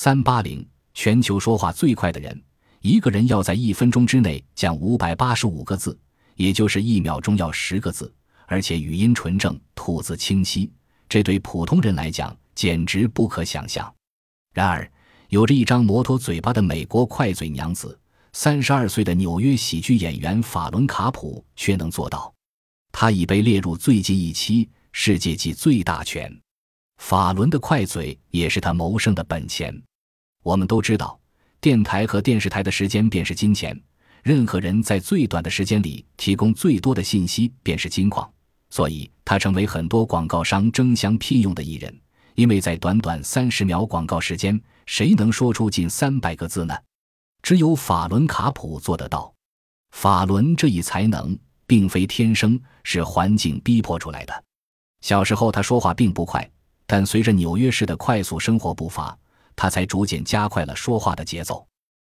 三八零，全球说话最快的人，一个人要在一分钟之内讲五百八十五个字，也就是一秒钟要十个字，而且语音纯正，吐字清晰，这对普通人来讲简直不可想象。然而，有着一张摩托嘴巴的美国快嘴娘子，三十二岁的纽约喜剧演员法伦卡普却能做到。他已被列入最近一期世界级最大全。法伦的快嘴也是他谋生的本钱。我们都知道，电台和电视台的时间便是金钱。任何人在最短的时间里提供最多的信息便是金矿，所以他成为很多广告商争相聘用的艺人。因为在短短三十秒广告时间，谁能说出近三百个字呢？只有法伦卡普做得到。法伦这一才能并非天生，是环境逼迫出来的。小时候他说话并不快，但随着纽约市的快速生活步伐，他才逐渐加快了说话的节奏。